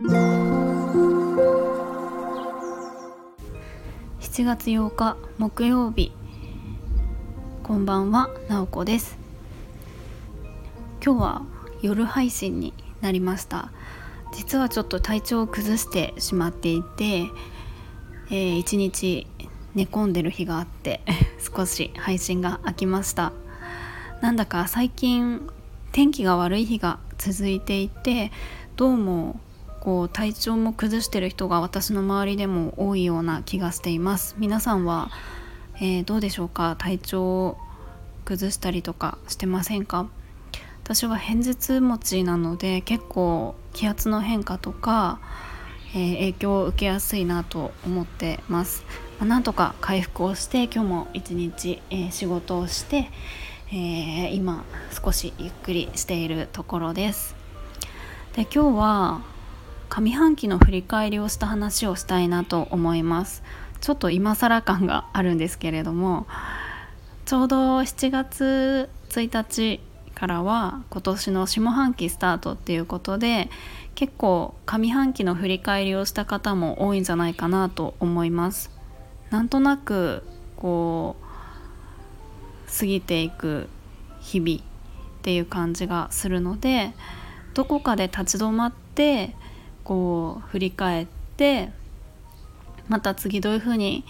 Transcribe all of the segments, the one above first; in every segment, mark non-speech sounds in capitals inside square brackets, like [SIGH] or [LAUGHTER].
7月8日木曜日。こんばんはなおこです。今日は夜配信になりました。実はちょっと体調を崩してしまっていて、えー、一日寝込んでる日があって [LAUGHS] 少し配信が空きました。なんだか最近天気が悪い日が続いていてどうもこう体調も崩してる人が私の周りでも多いような気がしています。皆さんは、えー、どうでしょうか？体調を崩したりとかしてませんか？私は偏頭痛持ちなので結構気圧の変化とか、えー、影響を受けやすいなと思ってます、まあ、なんとか回復をして今日も一日、えー、仕事をして、え今少しゆっくりしているところです。で今日は上半期の振り返りをした話をしたいなと思います。ちょっと今更感があるんですけれどもちょうど7月1日からは今年の下半期スタートっていうことで結構上半期の振り返りをした方も多いんじゃないかなと思います。なんとなくこう過ぎていく日々っていう感じがするのでどこかで立ち止まってこう振り返ってまた次どういうふうに、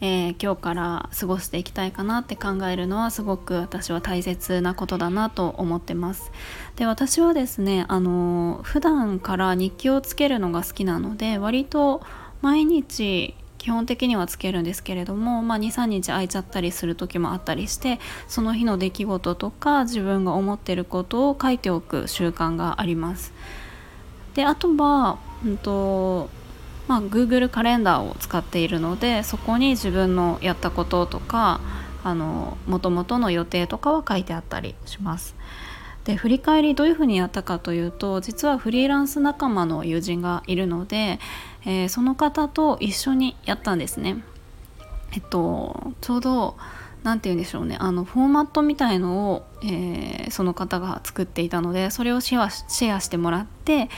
えー、今日から過ごしていきたいかなって考えるのはすごく私は大切なことだなと思ってます。で私はですねあの普段から日記をつけるのが好きなので割と毎日基本的にはつけるんですけれども、まあ、23日空いちゃったりする時もあったりしてその日の出来事とか自分が思ってることを書いておく習慣があります。であとは、うんとまあ、Google カレンダーを使っているのでそこに自分のやったこととかもともとの予定とかは書いてあったりします。で振り返りどういうふうにやったかというと実はフリーランス仲間の友人がいるので、えー、その方と一緒にやったんですね。えっとちょうど何て言うんでしょうね。あのフォーマットみたいのを、えー、その方が作っていたのでそれをシェアシェアしてもらって、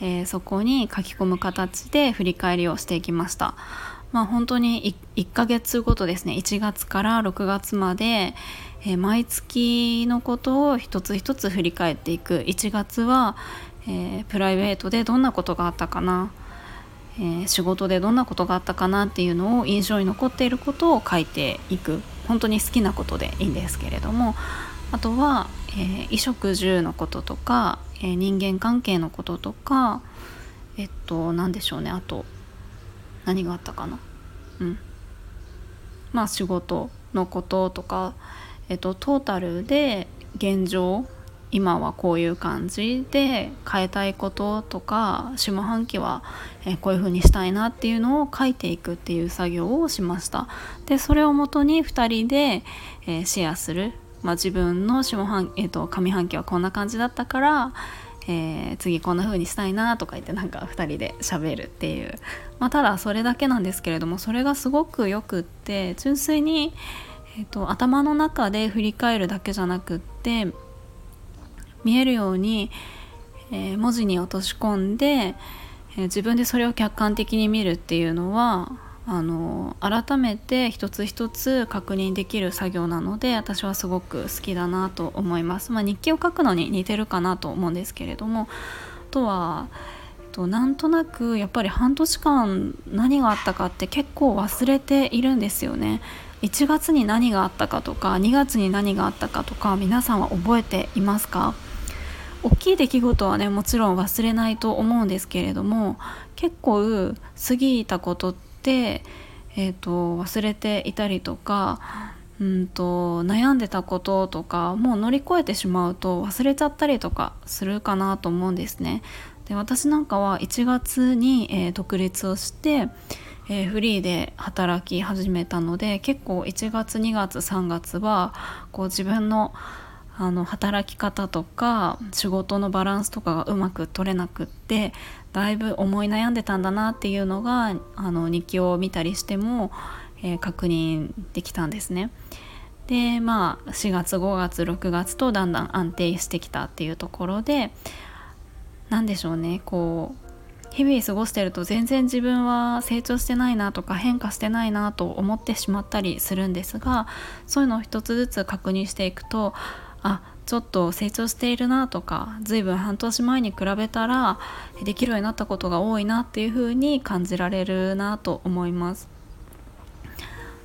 えー、そこに書き込む形で振り返りをしていきました。まあ、本当に 1, 1ヶ月ごとですね。1月から6月まで、えー、毎月のことを一つ一つ振り返っていく。1月は、えー、プライベートでどんなことがあったかな、えー、仕事でどんなことがあったかなっていうのを印象に残っていることを書いていく。本当に好きなことでいいんですけれどもあとは、えー、衣食住のこととか、えー、人間関係のこととかえっと何でしょうね。あと何があったかな。うん。まあ仕事のこととか、えっと、トータルで現状今はこういう感じで変えたいこととか下半期はこういう風にしたいなっていうのを書いていくっていう作業をしました。でそれをもとに2人で、えシェアする、まあ、自分の下半、えーと、上半期はこんな感じだったから、えー、次こんな風にしたいなとか言ってなんか2人で喋るっていう、まあ、ただそれだけなんですけれどもそれがすごくよくって純粋に、えーと頭の中で振り返るだけじゃなくって見えるように、えー、文字に落とし込んで、えー、自分でそれを客観的に見るっていうのはあの改めて一つ一つ確認できる作業なので私はすごく好きだなと思います。まあ、日記を書くのに似てるかなと思うんですけれどもあとはえっとなんとなくやっぱり半年間何があったかって結構忘れているんですよね。1月に何があったかとか2月に何があったかとか皆さんは覚えていますか？大きい出来事はねもちろん忘れないと思うんですけれども結構過ぎたことって、えーと、忘れていたりとかうんと悩んでたこととかもう乗り越えてしまうと忘れちゃったりとかするかなと思うんですね。で私なんかは1月に、えー、独立をして、えー、フリーで働き始めたので結構1月2月3月はこう自分のあの働き方とか仕事のバランスとかがうまく取れなくってだいぶ思い悩んでたんだなっていうのがあの日記を見たりしても、えー、確認できたんですね。でまあ4月5月6月とだんだん安定してきたっていうところで何でしょうねこう日々過ごしてると全然自分は成長してないなとか変化してないなと思ってしまったりするんですがそういうのを一つずつ確認していくとあちょっと成長しているなとか随分半年前に比べたらできるようになったことが多いなっていう風に感じられるなと思います。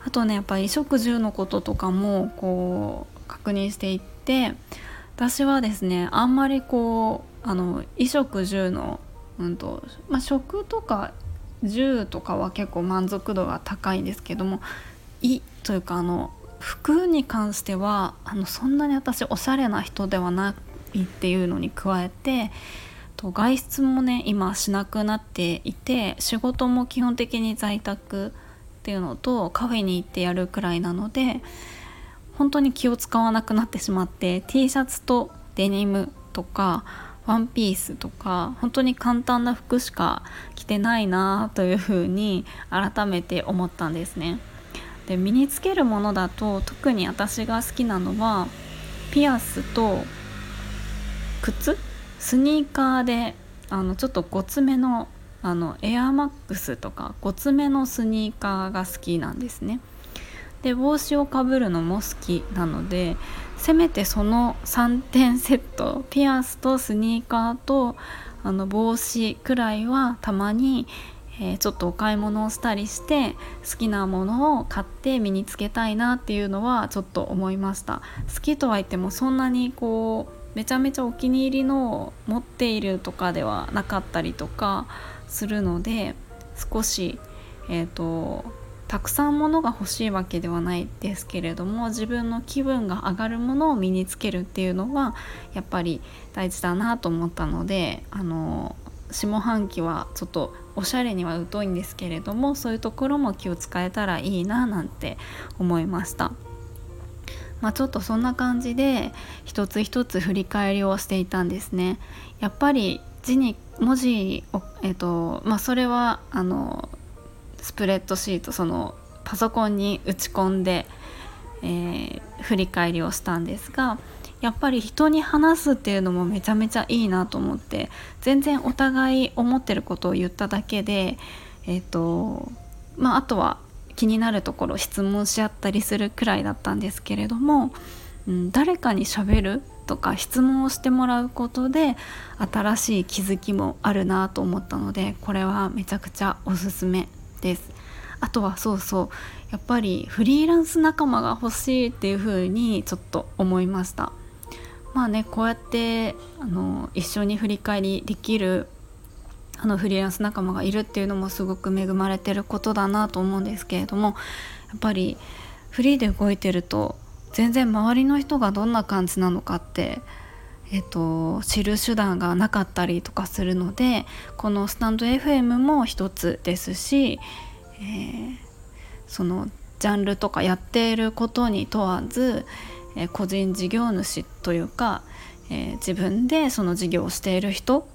あとねやっぱり衣食住のこととかもこう確認していって私はですねあんまりこうあの衣食住の、うんとまあ、食とか住とかは結構満足度が高いんですけども衣というかあの服に関してはあのそんなに私おしゃれな人ではないっていうのに加えてと外出もね今しなくなっていて仕事も基本的に在宅っていうのとカフェに行ってやるくらいなので本当に気を使わなくなってしまって T シャツとデニムとかワンピースとか本当に簡単な服しか着てないなというふうに改めて思ったんですね。で身につけるものだと特に私が好きなのはピアスと靴？スニーカーであのちょっとごつめのあのエアマックスとかごつめのスニーカーが好きなんですね。で帽子をかぶるのも好きなのでせめてその3点セットピアスとスニーカーとあの帽子くらいはたまに、えー、ちょっとお買い物をしたりして好きなものを買って身につけたいなっていうのはちょっと思いました。好きとは言ってもそんなにこうめちゃめちゃお気に入りのを持っているとかではなかったりとかするので少しえっ、ー、とたくさんものが欲しいわけではないですけれども自分の気分が上がるものを身につけるっていうのはやっぱり大事だなと思ったのであの下半期はちょっとおしゃれには疎いんですけれどもそういうところも気を使えたらいいななんて思いました。まあ、ちょっとそんな感じで一つ一つ振り返りをしていたんですね。やっぱり字に文字を、えーとまあ、それはあのスプレッドシートそのパソコンに打ち込んで、えー、振り返りをしたんですがやっぱり人に話すっていうのもめちゃめちゃいいなと思って全然お互い思ってることを言っただけでえっ、ー、とまああとは気になるところ質問し合ったりするくらいだったんですけれども、うん、誰かにしゃべるとか質問をしてもらうことで新しい気づきもあるなと思ったのでこれはめちゃくちゃおすすめです。あとはそうそうやっぱりフリーランス仲間が欲しいっていう風にちょっと思いました。まあねこうやってあの一緒に振り返りできるあのフリーランス仲間がいるっていうのもすごく恵まれてることだなと思うんですけれどもやっぱりフリーで動いてると全然周りの人がどんな感じなのかってえっと、知る手段がなかったりとかするのでこのスタンド FM も一つですし、えー、そのジャンルとかやっていることに問わず、え、個人事業主というか、えー、自分でその事業をしている人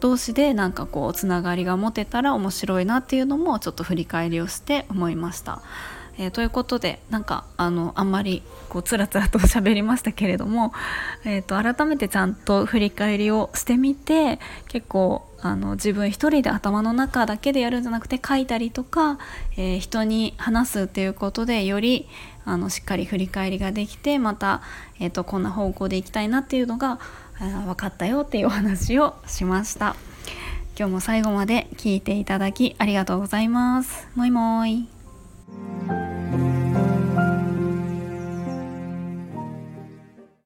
同士でなんかこうつながりが持てたら面白いなっていうのもちょっと振り返りをして思いました。えー、ということでなんかあのあんまりこうつらつらと [LAUGHS] 喋りましたけれども、えーと、改めてちゃんと振り返りをしてみて結構あの自分一人で頭の中だけでやるんじゃなくて書いたりとか、えー、人に話すっていうことでよりあのしっかり振り返りができてまた、えーと、こんな方向でいきたいなっていうのが分かったよっていうお話をしました。今日も最後まで聞いていただきありがとうございます。もいもい。